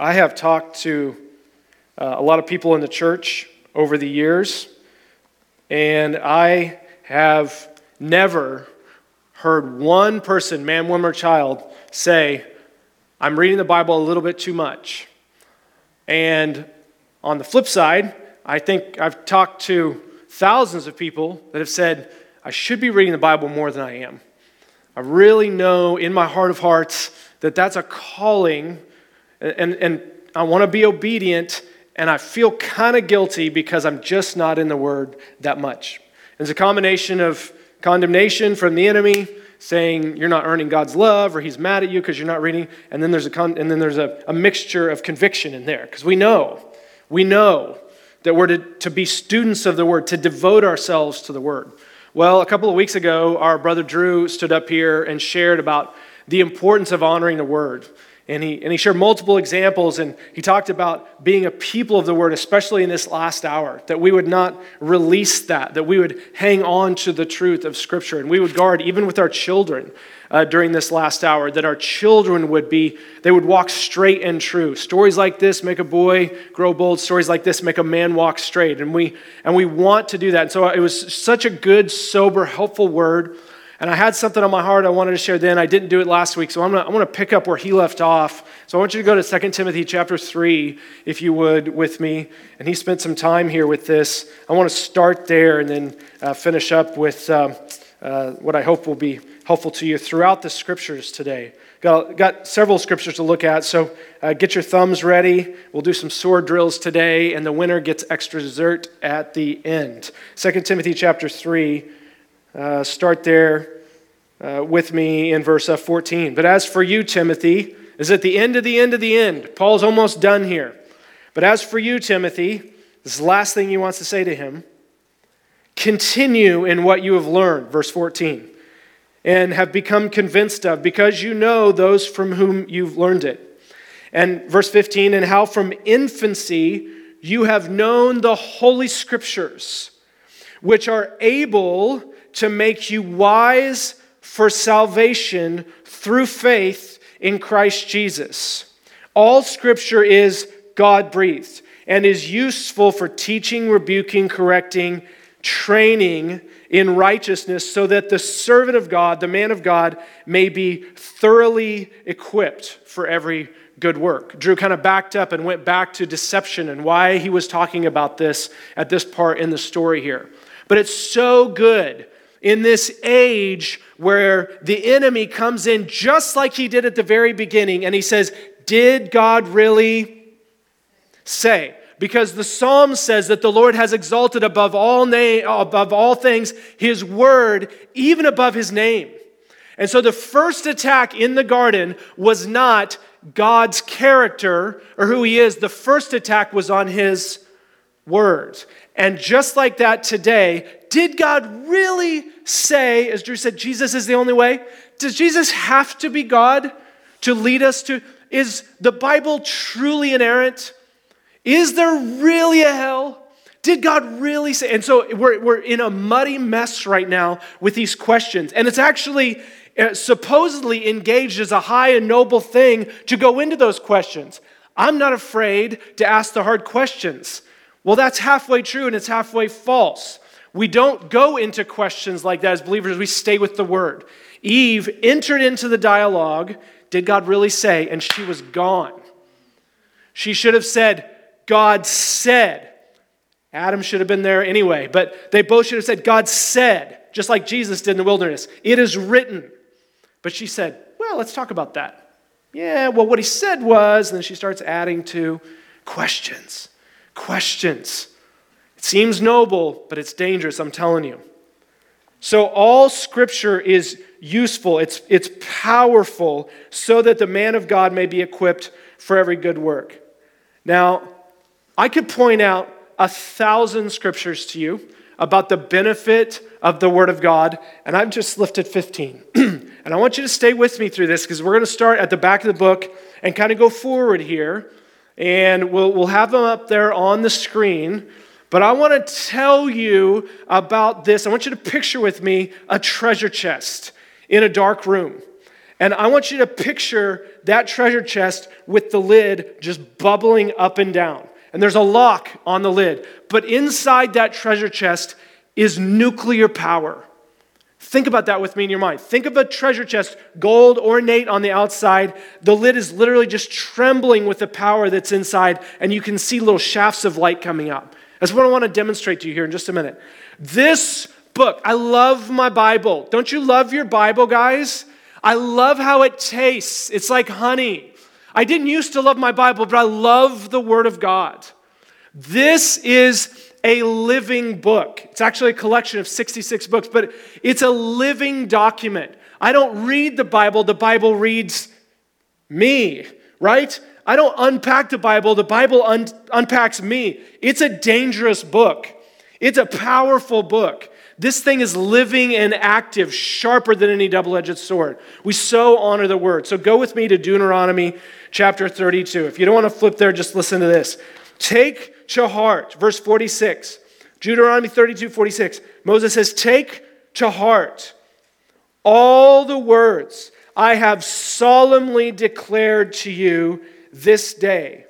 I have talked to uh, a lot of people in the church over the years, and I have never heard one person, man, woman, or child, say, I'm reading the Bible a little bit too much. And on the flip side, I think I've talked to thousands of people that have said, I should be reading the Bible more than I am. I really know in my heart of hearts that that's a calling, and, and I want to be obedient, and I feel kind of guilty because I'm just not in the Word that much. It's a combination of condemnation from the enemy, saying you're not earning God's love, or He's mad at you because you're not reading, and then there's a con- and then there's a, a mixture of conviction in there because we know, we know that we're to, to be students of the Word, to devote ourselves to the Word. Well, a couple of weeks ago, our brother Drew stood up here and shared about the importance of honoring the Word. And he, and he shared multiple examples, and he talked about being a people of the word, especially in this last hour, that we would not release that, that we would hang on to the truth of Scripture, and we would guard, even with our children uh, during this last hour, that our children would be, they would walk straight and true. Stories like this make a boy grow bold, stories like this make a man walk straight, and we, and we want to do that. And so it was such a good, sober, helpful word. And I had something on my heart I wanted to share then. I didn't do it last week, so I'm going to pick up where he left off. So I want you to go to 2 Timothy chapter 3, if you would, with me. And he spent some time here with this. I want to start there and then uh, finish up with uh, uh, what I hope will be helpful to you throughout the scriptures today. Got, got several scriptures to look at, so uh, get your thumbs ready. We'll do some sword drills today, and the winner gets extra dessert at the end. 2 Timothy chapter 3 uh, start there uh, with me in verse uh, 14. But as for you, Timothy, is at the end of the end of the end. Paul's almost done here. But as for you, Timothy, this is the last thing he wants to say to him. Continue in what you have learned, verse 14, and have become convinced of, because you know those from whom you've learned it. And verse 15, and how from infancy you have known the holy scriptures, which are able to make you wise for salvation through faith in Christ Jesus. All scripture is God breathed and is useful for teaching, rebuking, correcting, training in righteousness, so that the servant of God, the man of God, may be thoroughly equipped for every good work. Drew kind of backed up and went back to deception and why he was talking about this at this part in the story here. But it's so good in this age where the enemy comes in just like he did at the very beginning and he says, Did God really say? Because the psalm says that the Lord has exalted above all, name, above all things his word, even above his name. And so the first attack in the garden was not God's character or who he is, the first attack was on his word. And just like that today, did God really say, as Drew said, Jesus is the only way? Does Jesus have to be God to lead us to? Is the Bible truly inerrant? Is there really a hell? Did God really say? And so we're, we're in a muddy mess right now with these questions. And it's actually uh, supposedly engaged as a high and noble thing to go into those questions. I'm not afraid to ask the hard questions. Well, that's halfway true and it's halfway false. We don't go into questions like that as believers, we stay with the word. Eve entered into the dialogue. Did God really say? And she was gone. She should have said, God said. Adam should have been there anyway, but they both should have said, God said, just like Jesus did in the wilderness. It is written. But she said, Well, let's talk about that. Yeah, well, what he said was, and then she starts adding to questions. Questions. It seems noble, but it's dangerous, I'm telling you. So, all scripture is useful, it's, it's powerful, so that the man of God may be equipped for every good work. Now, I could point out a thousand scriptures to you about the benefit of the Word of God, and I've just lifted 15. and I want you to stay with me through this because we're going to start at the back of the book and kind of go forward here. And we'll, we'll have them up there on the screen. But I want to tell you about this. I want you to picture with me a treasure chest in a dark room. And I want you to picture that treasure chest with the lid just bubbling up and down. And there's a lock on the lid. But inside that treasure chest is nuclear power. Think about that with me in your mind. Think of a treasure chest, gold ornate on the outside. The lid is literally just trembling with the power that's inside, and you can see little shafts of light coming up. That's what I want to demonstrate to you here in just a minute. This book, I love my Bible. Don't you love your Bible, guys? I love how it tastes. It's like honey. I didn't used to love my Bible, but I love the Word of God. This is a living book. It's actually a collection of 66 books, but it's a living document. I don't read the Bible, the Bible reads me, right? I don't unpack the Bible, the Bible un- unpacks me. It's a dangerous book, it's a powerful book. This thing is living and active, sharper than any double edged sword. We so honor the word. So go with me to Deuteronomy chapter 32. If you don't want to flip there, just listen to this. Take to heart, verse 46. Deuteronomy 32, 46. Moses says, Take to heart all the words I have solemnly declared to you this day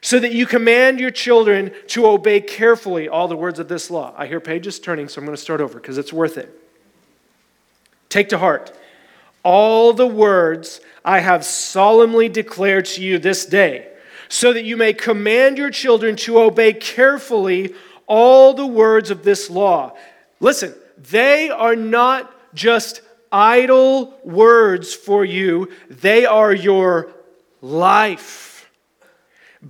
so that you command your children to obey carefully all the words of this law. I hear pages turning, so I'm going to start over because it's worth it. Take to heart all the words I have solemnly declared to you this day, so that you may command your children to obey carefully all the words of this law. Listen, they are not just idle words for you, they are your life.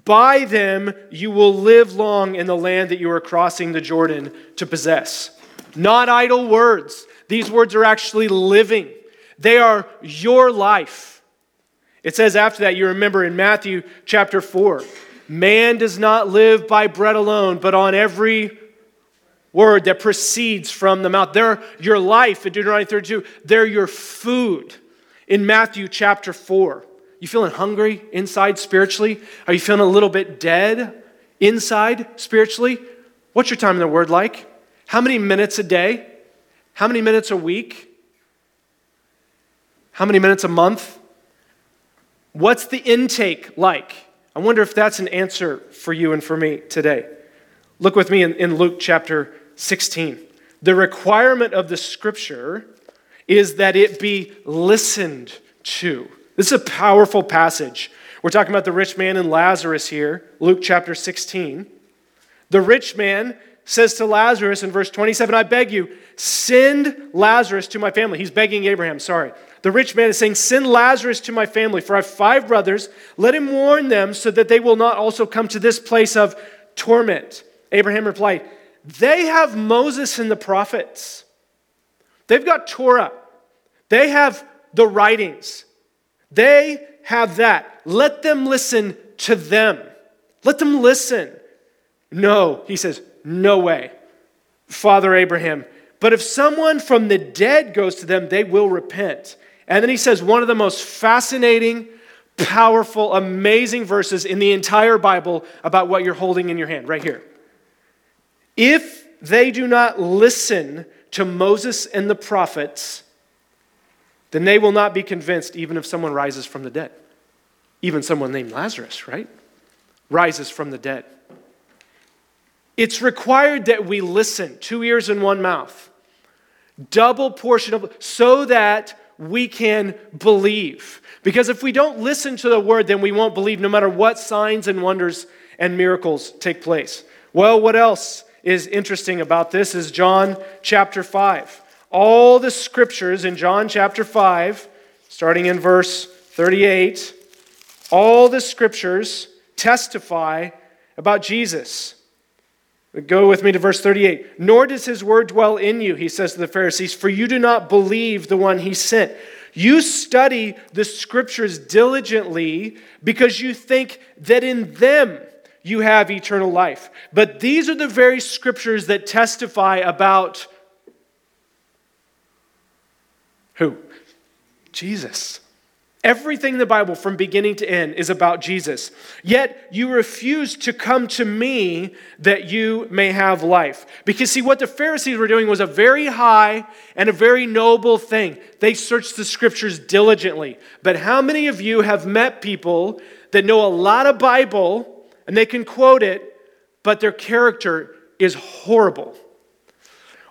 By them you will live long in the land that you are crossing the Jordan to possess. Not idle words. These words are actually living, they are your life. It says after that, you remember in Matthew chapter 4 man does not live by bread alone, but on every word that proceeds from the mouth. They're your life in Deuteronomy 32, they're your food in Matthew chapter 4. You feeling hungry inside spiritually? Are you feeling a little bit dead inside spiritually? What's your time in the Word like? How many minutes a day? How many minutes a week? How many minutes a month? What's the intake like? I wonder if that's an answer for you and for me today. Look with me in, in Luke chapter 16. The requirement of the scripture is that it be listened to. This is a powerful passage. We're talking about the rich man and Lazarus here, Luke chapter 16. The rich man says to Lazarus in verse 27, I beg you, send Lazarus to my family. He's begging Abraham, sorry. The rich man is saying, Send Lazarus to my family, for I have five brothers. Let him warn them so that they will not also come to this place of torment. Abraham replied, They have Moses and the prophets. They've got Torah. They have the writings. They have that. Let them listen to them. Let them listen. No, he says, no way. Father Abraham, but if someone from the dead goes to them, they will repent. And then he says one of the most fascinating, powerful, amazing verses in the entire Bible about what you're holding in your hand, right here. If they do not listen to Moses and the prophets, then they will not be convinced even if someone rises from the dead. Even someone named Lazarus, right? Rises from the dead. It's required that we listen, two ears and one mouth, double portion of, so that we can believe. Because if we don't listen to the word, then we won't believe no matter what signs and wonders and miracles take place. Well, what else is interesting about this is John chapter 5 all the scriptures in John chapter 5, starting in verse 38, all the scriptures testify about Jesus. Go with me to verse 38. Nor does his word dwell in you, he says to the Pharisees, for you do not believe the one he sent. You study the scriptures diligently because you think that in them you have eternal life. But these are the very scriptures that testify about who? Jesus. Everything in the Bible from beginning to end is about Jesus. Yet you refuse to come to me that you may have life. Because, see, what the Pharisees were doing was a very high and a very noble thing. They searched the scriptures diligently. But how many of you have met people that know a lot of Bible and they can quote it, but their character is horrible?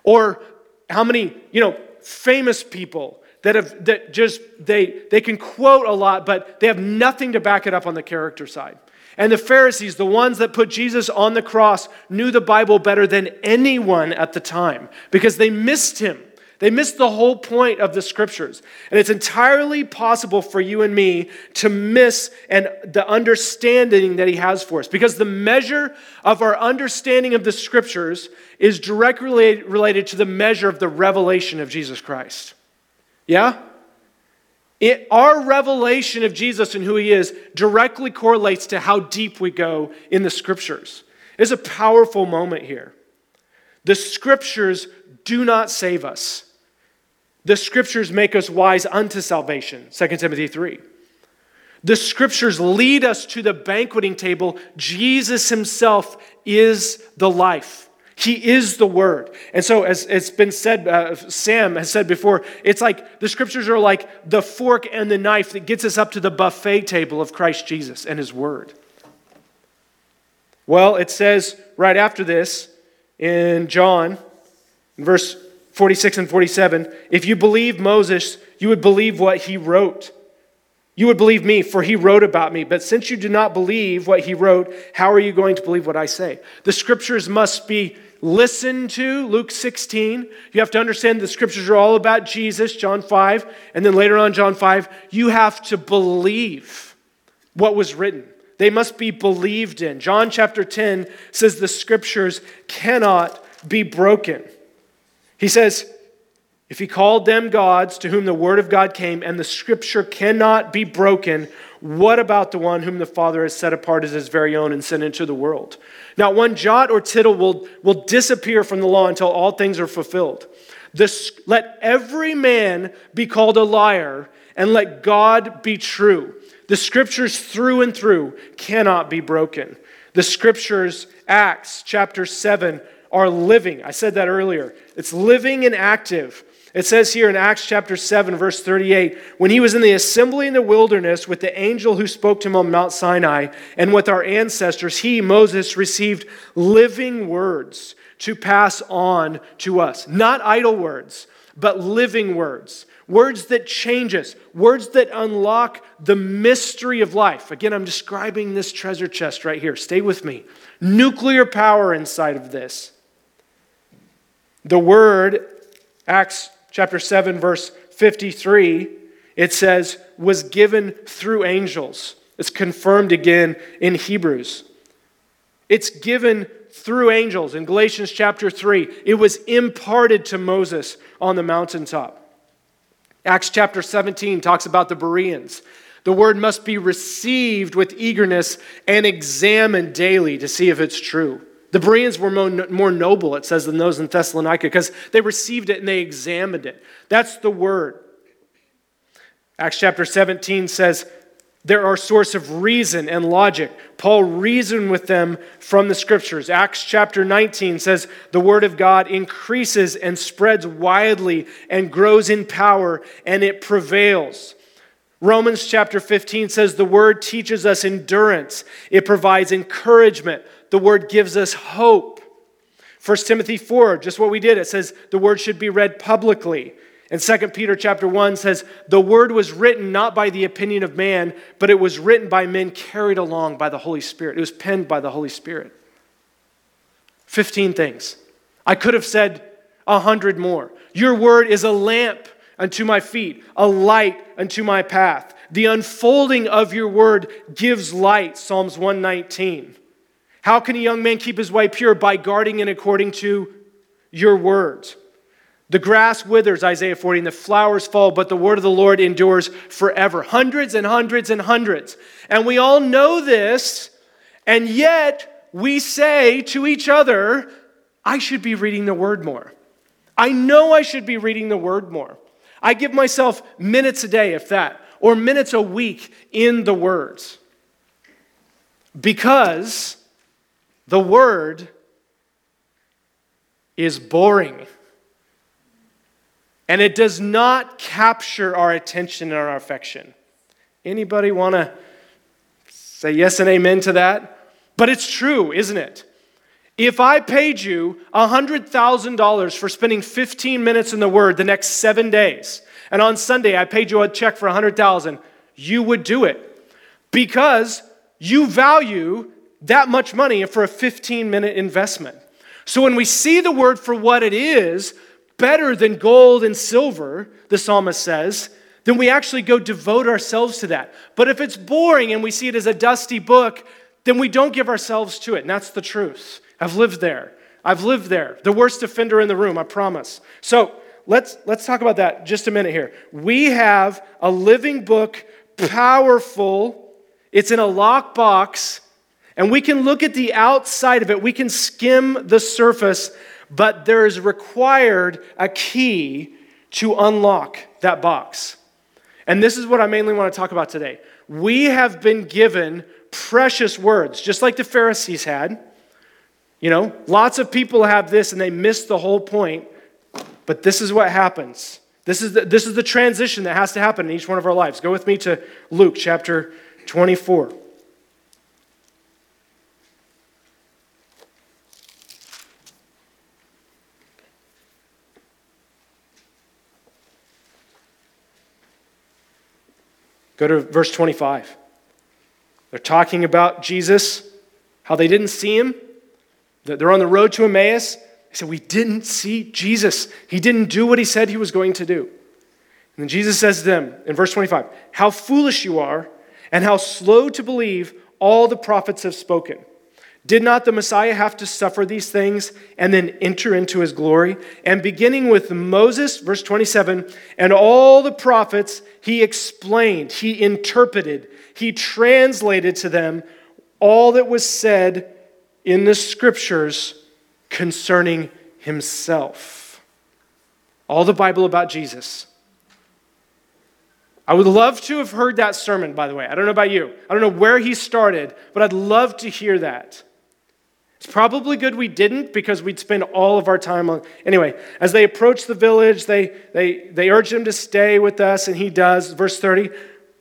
Or how many, you know, famous people that have that just they they can quote a lot but they have nothing to back it up on the character side. And the pharisees the ones that put jesus on the cross knew the bible better than anyone at the time because they missed him they miss the whole point of the scriptures and it's entirely possible for you and me to miss and the understanding that he has for us because the measure of our understanding of the scriptures is directly related to the measure of the revelation of jesus christ yeah? It, our revelation of Jesus and who he is directly correlates to how deep we go in the scriptures. It's a powerful moment here. The scriptures do not save us. The scriptures make us wise unto salvation, 2 Timothy 3. The scriptures lead us to the banqueting table. Jesus himself is the life. He is the Word. And so, as it's been said, uh, Sam has said before, it's like the scriptures are like the fork and the knife that gets us up to the buffet table of Christ Jesus and His Word. Well, it says right after this in John, in verse 46 and 47, if you believe Moses, you would believe what he wrote. You would believe me, for he wrote about me. But since you do not believe what he wrote, how are you going to believe what I say? The scriptures must be listened to, Luke 16. You have to understand the scriptures are all about Jesus, John 5. And then later on, John 5, you have to believe what was written. They must be believed in. John chapter 10 says the scriptures cannot be broken. He says, if he called them gods to whom the word of God came and the scripture cannot be broken, what about the one whom the Father has set apart as his very own and sent into the world? Not one jot or tittle will, will disappear from the law until all things are fulfilled. This, let every man be called a liar, and let God be true. The scriptures through and through cannot be broken. The scriptures, Acts chapter 7, are living. I said that earlier. It's living and active. It says here in Acts chapter 7, verse 38 when he was in the assembly in the wilderness with the angel who spoke to him on Mount Sinai and with our ancestors, he, Moses, received living words to pass on to us. Not idle words, but living words. Words that change us, words that unlock the mystery of life. Again, I'm describing this treasure chest right here. Stay with me. Nuclear power inside of this. The word, Acts chapter 7, verse 53, it says, was given through angels. It's confirmed again in Hebrews. It's given through angels. In Galatians chapter 3, it was imparted to Moses on the mountaintop. Acts chapter 17 talks about the Bereans. The word must be received with eagerness and examined daily to see if it's true. The Bereans were more noble, it says, than those in Thessalonica because they received it and they examined it. That's the word. Acts chapter 17 says, there are source of reason and logic. Paul reasoned with them from the scriptures. Acts chapter 19 says the word of God increases and spreads widely and grows in power and it prevails. Romans chapter 15 says the word teaches us endurance. It provides encouragement, the word gives us hope. 1 Timothy 4, just what we did, it says the word should be read publicly. And 2 Peter chapter 1 says, The word was written not by the opinion of man, but it was written by men carried along by the Holy Spirit. It was penned by the Holy Spirit. 15 things. I could have said a hundred more. Your word is a lamp unto my feet, a light unto my path. The unfolding of your word gives light, Psalms 119. How can a young man keep his way pure? By guarding it according to your words. The grass withers, Isaiah 40, and the flowers fall, but the word of the Lord endures forever. Hundreds and hundreds and hundreds. And we all know this, and yet we say to each other, I should be reading the word more. I know I should be reading the word more. I give myself minutes a day, if that or minutes a week in the words. Because the Word is boring. And it does not capture our attention and our affection. Anybody want to say yes and amen to that? But it's true, isn't it? If I paid you $100,000 for spending 15 minutes in the Word the next seven days, and on Sunday I paid you a check for 100,000, you would do it because you value that much money for a 15 minute investment. So when we see the Word for what it is, better than gold and silver, the psalmist says, then we actually go devote ourselves to that. But if it's boring and we see it as a dusty book, then we don't give ourselves to it. And that's the truth. I've lived there. I've lived there. The worst offender in the room, I promise. So let's, let's talk about that just a minute here. We have a living book, powerful, it's in a lockbox, and we can look at the outside of it, we can skim the surface, but there is required a key to unlock that box. And this is what I mainly want to talk about today. We have been given precious words, just like the Pharisees had. You know, lots of people have this and they miss the whole point, but this is what happens. This is, the, this is the transition that has to happen in each one of our lives. Go with me to Luke chapter 24. Go to verse 25. They're talking about Jesus, how they didn't see him. They're on the road to Emmaus. They said, We didn't see Jesus. He didn't do what he said he was going to do. And then Jesus says to them in verse 25, How foolish you are, and how slow to believe all the prophets have spoken. Did not the Messiah have to suffer these things and then enter into his glory? And beginning with Moses, verse 27, and all the prophets, he explained, he interpreted, he translated to them all that was said in the scriptures concerning himself. All the Bible about Jesus. I would love to have heard that sermon, by the way. I don't know about you. I don't know where he started, but I'd love to hear that. It's probably good we didn't because we'd spend all of our time on. Anyway, as they approach the village, they, they, they urge him to stay with us, and he does. Verse 30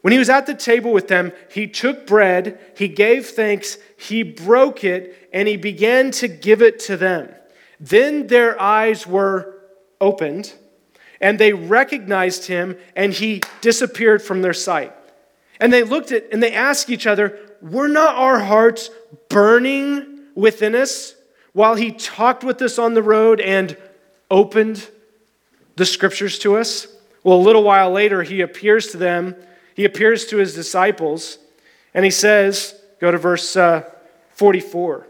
When he was at the table with them, he took bread, he gave thanks, he broke it, and he began to give it to them. Then their eyes were opened, and they recognized him, and he disappeared from their sight. And they looked at and they asked each other, Were not our hearts burning? Within us while he talked with us on the road and opened the scriptures to us? Well, a little while later, he appears to them, he appears to his disciples, and he says, go to verse uh, 44.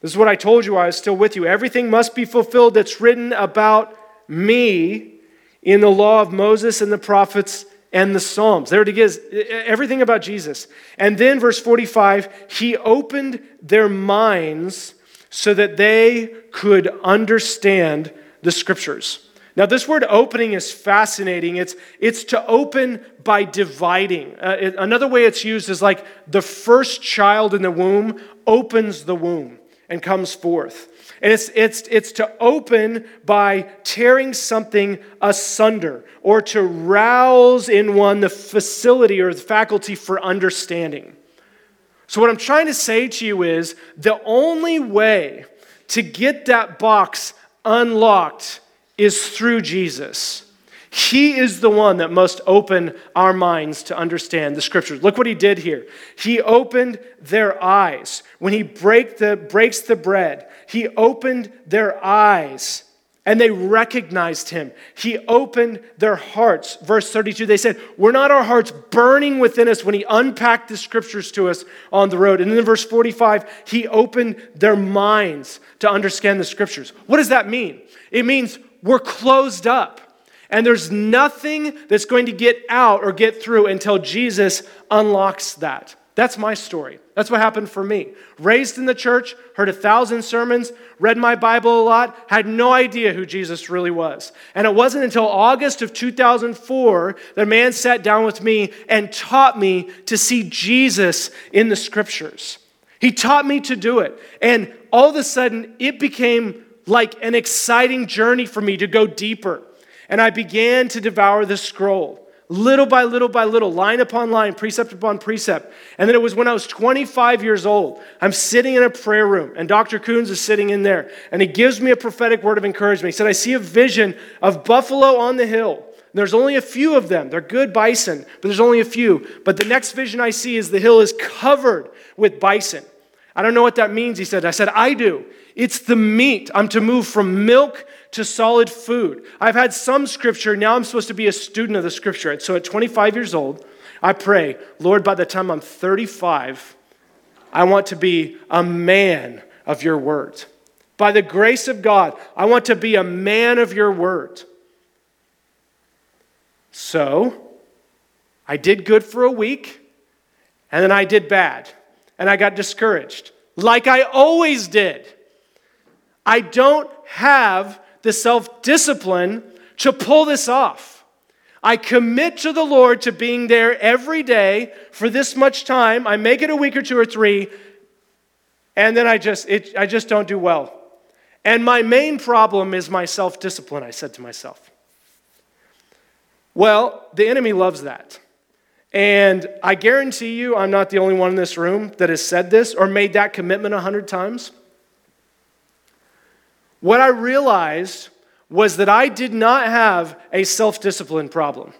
This is what I told you I was still with you. Everything must be fulfilled that's written about me in the law of Moses and the prophets and the Psalms. There it is, everything about Jesus. And then, verse 45, he opened their minds so that they could understand the scriptures. Now, this word opening is fascinating. It's, it's to open by dividing. Uh, it, another way it's used is like the first child in the womb opens the womb and comes forth. And it's, it's, it's to open by tearing something asunder or to rouse in one the facility or the faculty for understanding. So, what I'm trying to say to you is the only way to get that box unlocked is through Jesus. He is the one that must open our minds to understand the scriptures. Look what he did here. He opened their eyes. When he break the, breaks the bread, he opened their eyes and they recognized him. He opened their hearts. Verse 32, they said, Were not our hearts burning within us when he unpacked the scriptures to us on the road? And then in verse 45, he opened their minds to understand the scriptures. What does that mean? It means we're closed up. And there's nothing that's going to get out or get through until Jesus unlocks that. That's my story. That's what happened for me. Raised in the church, heard a thousand sermons, read my Bible a lot, had no idea who Jesus really was. And it wasn't until August of 2004 that a man sat down with me and taught me to see Jesus in the scriptures. He taught me to do it. And all of a sudden, it became like an exciting journey for me to go deeper. And I began to devour the scroll little by little by little, line upon line, precept upon precept. And then it was when I was 25 years old. I'm sitting in a prayer room, and Dr. Coons is sitting in there, and he gives me a prophetic word of encouragement. He said, I see a vision of buffalo on the hill. There's only a few of them. They're good bison, but there's only a few. But the next vision I see is the hill is covered with bison. I don't know what that means, he said. I said, I do. It's the meat. I'm to move from milk to solid food. I've had some scripture. Now I'm supposed to be a student of the scripture. So at 25 years old, I pray, Lord, by the time I'm 35, I want to be a man of your word. By the grace of God, I want to be a man of your word. So I did good for a week, and then I did bad, and I got discouraged, like I always did. I don't have the self discipline to pull this off. I commit to the Lord to being there every day for this much time. I make it a week or two or three, and then I just, it, I just don't do well. And my main problem is my self discipline, I said to myself. Well, the enemy loves that. And I guarantee you, I'm not the only one in this room that has said this or made that commitment a hundred times. What I realized was that I did not have a self discipline problem.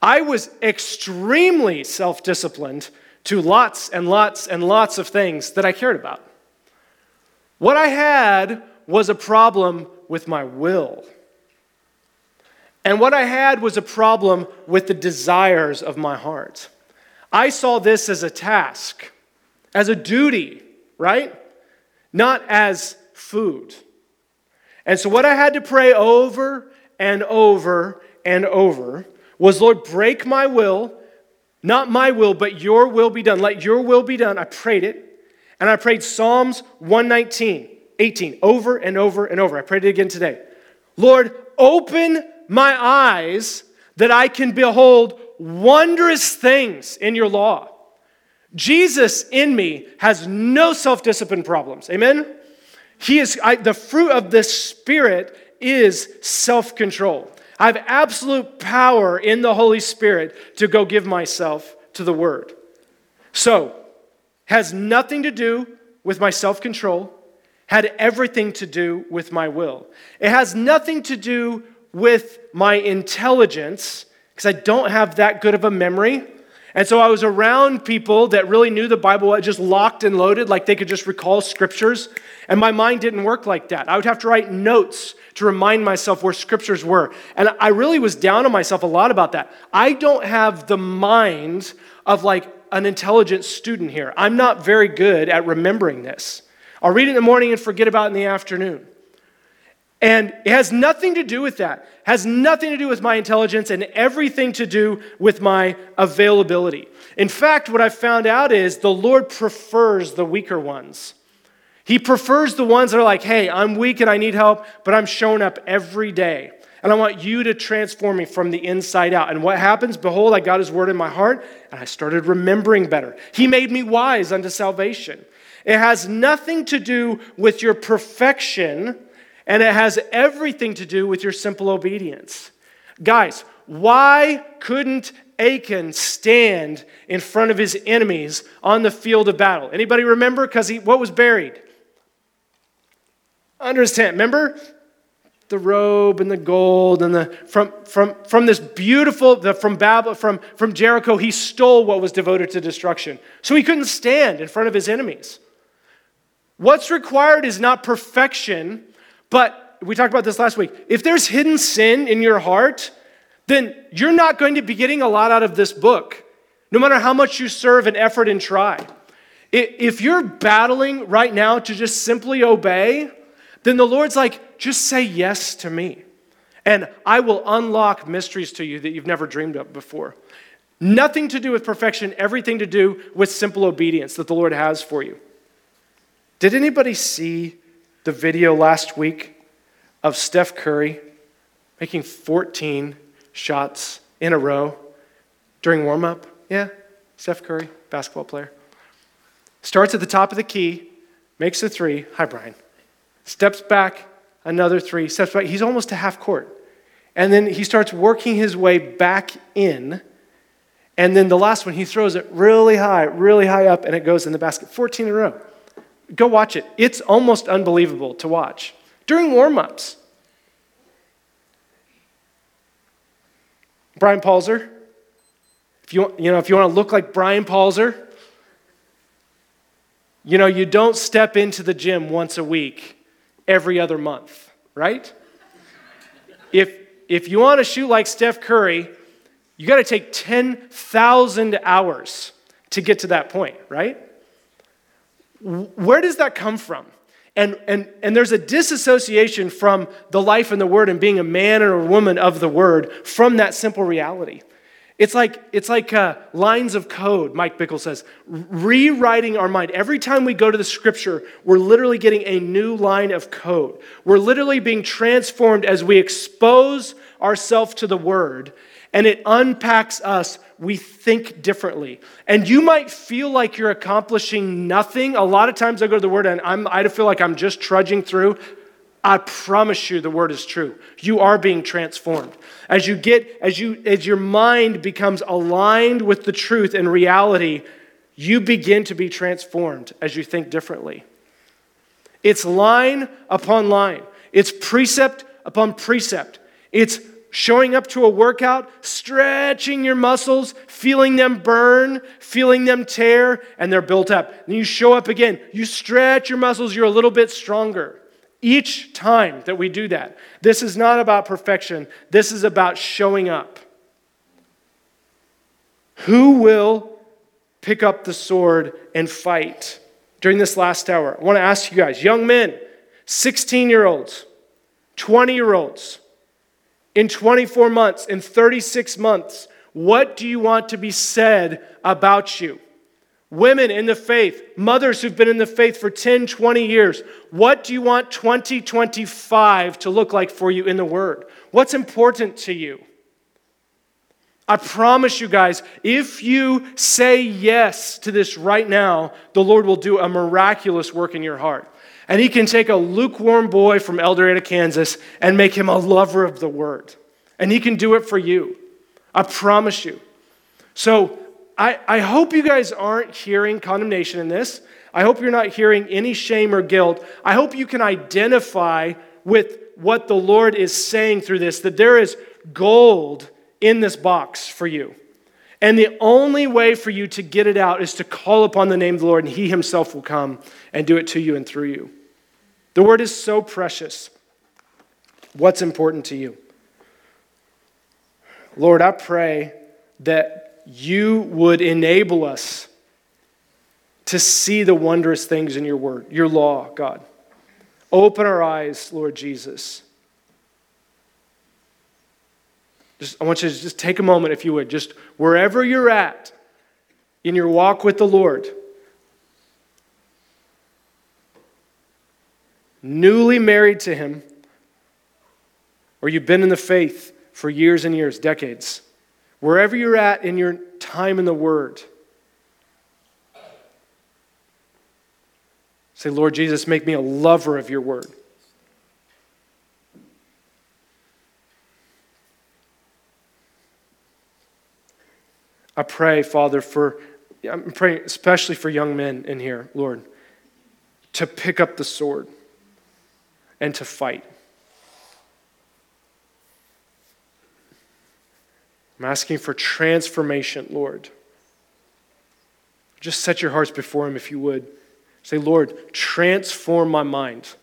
I was extremely self disciplined to lots and lots and lots of things that I cared about. What I had was a problem with my will. And what I had was a problem with the desires of my heart. I saw this as a task, as a duty, right? Not as food. And so, what I had to pray over and over and over was, Lord, break my will, not my will, but your will be done. Let your will be done. I prayed it. And I prayed Psalms 119, 18, over and over and over. I prayed it again today. Lord, open my eyes that I can behold wondrous things in your law. Jesus in me has no self discipline problems. Amen? He is, I, the fruit of the Spirit is self control. I have absolute power in the Holy Spirit to go give myself to the Word. So, has nothing to do with my self control, had everything to do with my will. It has nothing to do with my intelligence, because I don't have that good of a memory. And so I was around people that really knew the Bible, just locked and loaded, like they could just recall scriptures. And my mind didn't work like that. I would have to write notes to remind myself where scriptures were. And I really was down on myself a lot about that. I don't have the mind of like an intelligent student here. I'm not very good at remembering this. I'll read it in the morning and forget about it in the afternoon. And it has nothing to do with that. It has nothing to do with my intelligence and everything to do with my availability. In fact, what I've found out is the Lord prefers the weaker ones. He prefers the ones that are like, hey, I'm weak and I need help, but I'm showing up every day. And I want you to transform me from the inside out. And what happens? Behold, I got his word in my heart, and I started remembering better. He made me wise unto salvation. It has nothing to do with your perfection, and it has everything to do with your simple obedience. Guys, why couldn't Achan stand in front of his enemies on the field of battle? Anybody remember? Because he what was buried? under his tent. Remember? The robe and the gold and the from from from this beautiful the, from Babel from from Jericho he stole what was devoted to destruction. So he couldn't stand in front of his enemies. What's required is not perfection, but we talked about this last week. If there's hidden sin in your heart, then you're not going to be getting a lot out of this book, no matter how much you serve and effort and try. If you're battling right now to just simply obey, then the Lord's like, just say yes to me. And I will unlock mysteries to you that you've never dreamed of before. Nothing to do with perfection, everything to do with simple obedience that the Lord has for you. Did anybody see the video last week of Steph Curry making 14 shots in a row during warm up? Yeah, Steph Curry, basketball player. Starts at the top of the key, makes a three. Hi, Brian. Steps back, another three. Steps back. He's almost to half court. And then he starts working his way back in. And then the last one, he throws it really high, really high up, and it goes in the basket. 14 in a row. Go watch it. It's almost unbelievable to watch. During warm ups, Brian Palzer, if you, you, know, if you want to look like Brian Palzer, you know, you don't step into the gym once a week every other month, right? If, if you want to shoot like Steph Curry, you got to take 10,000 hours to get to that point, right? Where does that come from? And, and, and there's a disassociation from the life and the word and being a man or a woman of the word from that simple reality. It's like, it's like uh, lines of code, Mike Bickle says, rewriting our mind. Every time we go to the scripture, we're literally getting a new line of code. We're literally being transformed as we expose ourselves to the word, and it unpacks us we think differently. And you might feel like you're accomplishing nothing. A lot of times I go to the Word and I'm, I feel like I'm just trudging through. I promise you the Word is true. You are being transformed. As you get, as you, as your mind becomes aligned with the truth and reality, you begin to be transformed as you think differently. It's line upon line. It's precept upon precept. It's showing up to a workout, stretching your muscles, feeling them burn, feeling them tear, and they're built up. Then you show up again, you stretch your muscles, you're a little bit stronger. Each time that we do that, this is not about perfection, this is about showing up. Who will pick up the sword and fight during this last hour? I want to ask you guys, young men, 16 year olds, 20 year olds, in 24 months, in 36 months, what do you want to be said about you? Women in the faith, mothers who've been in the faith for 10, 20 years, what do you want 2025 to look like for you in the Word? What's important to you? I promise you guys, if you say yes to this right now, the Lord will do a miraculous work in your heart. And he can take a lukewarm boy from El Dorado, Kansas, and make him a lover of the word. And he can do it for you. I promise you. So I, I hope you guys aren't hearing condemnation in this. I hope you're not hearing any shame or guilt. I hope you can identify with what the Lord is saying through this, that there is gold in this box for you. And the only way for you to get it out is to call upon the name of the Lord, and He Himself will come and do it to you and through you. The word is so precious. What's important to you? Lord, I pray that you would enable us to see the wondrous things in your word, your law, God. Open our eyes, Lord Jesus. Just, I want you to just take a moment, if you would, just wherever you're at in your walk with the Lord. Newly married to Him, or you've been in the faith for years and years, decades, wherever you're at in your time in the Word, say, Lord Jesus, make me a lover of your Word. I pray, Father, for, I'm praying especially for young men in here, Lord, to pick up the sword and to fight. I'm asking for transformation, Lord. Just set your hearts before Him if you would. Say, Lord, transform my mind.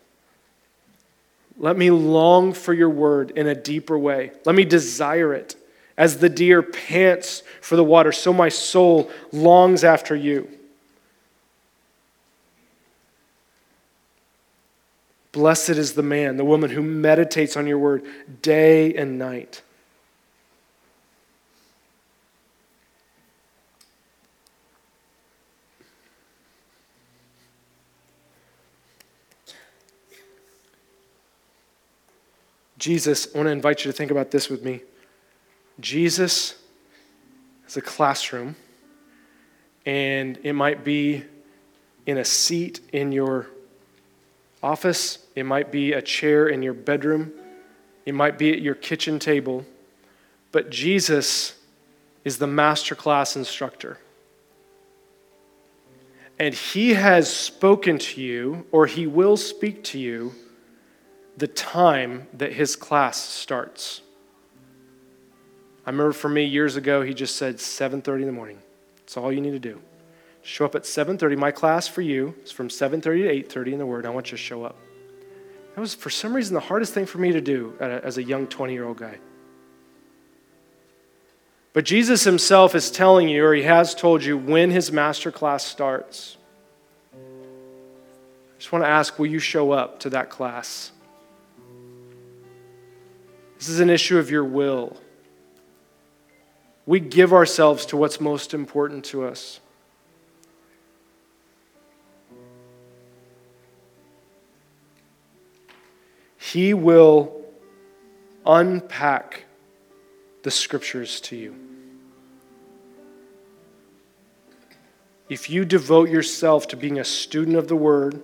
Let me long for your word in a deeper way. Let me desire it. As the deer pants for the water, so my soul longs after you. Blessed is the man, the woman who meditates on your word day and night. Jesus, I want to invite you to think about this with me. Jesus is a classroom, and it might be in a seat in your office, it might be a chair in your bedroom, it might be at your kitchen table, but Jesus is the masterclass instructor. And he has spoken to you, or he will speak to you, the time that his class starts. I remember for me years ago, he just said 7:30 in the morning. That's all you need to do. Show up at 7:30. My class for you is from 7:30 to 8:30 in the Word. I want you to show up. That was for some reason the hardest thing for me to do as a young 20-year-old guy. But Jesus himself is telling you, or he has told you, when his master class starts. I just want to ask will you show up to that class? This is an issue of your will. We give ourselves to what's most important to us. He will unpack the scriptures to you. If you devote yourself to being a student of the Word,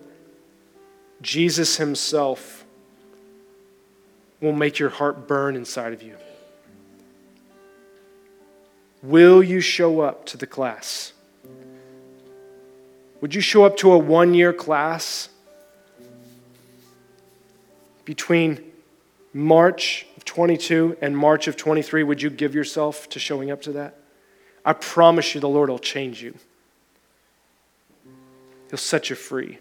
Jesus Himself will make your heart burn inside of you. Will you show up to the class? Would you show up to a one year class between March of 22 and March of 23? Would you give yourself to showing up to that? I promise you the Lord will change you. He'll set you free.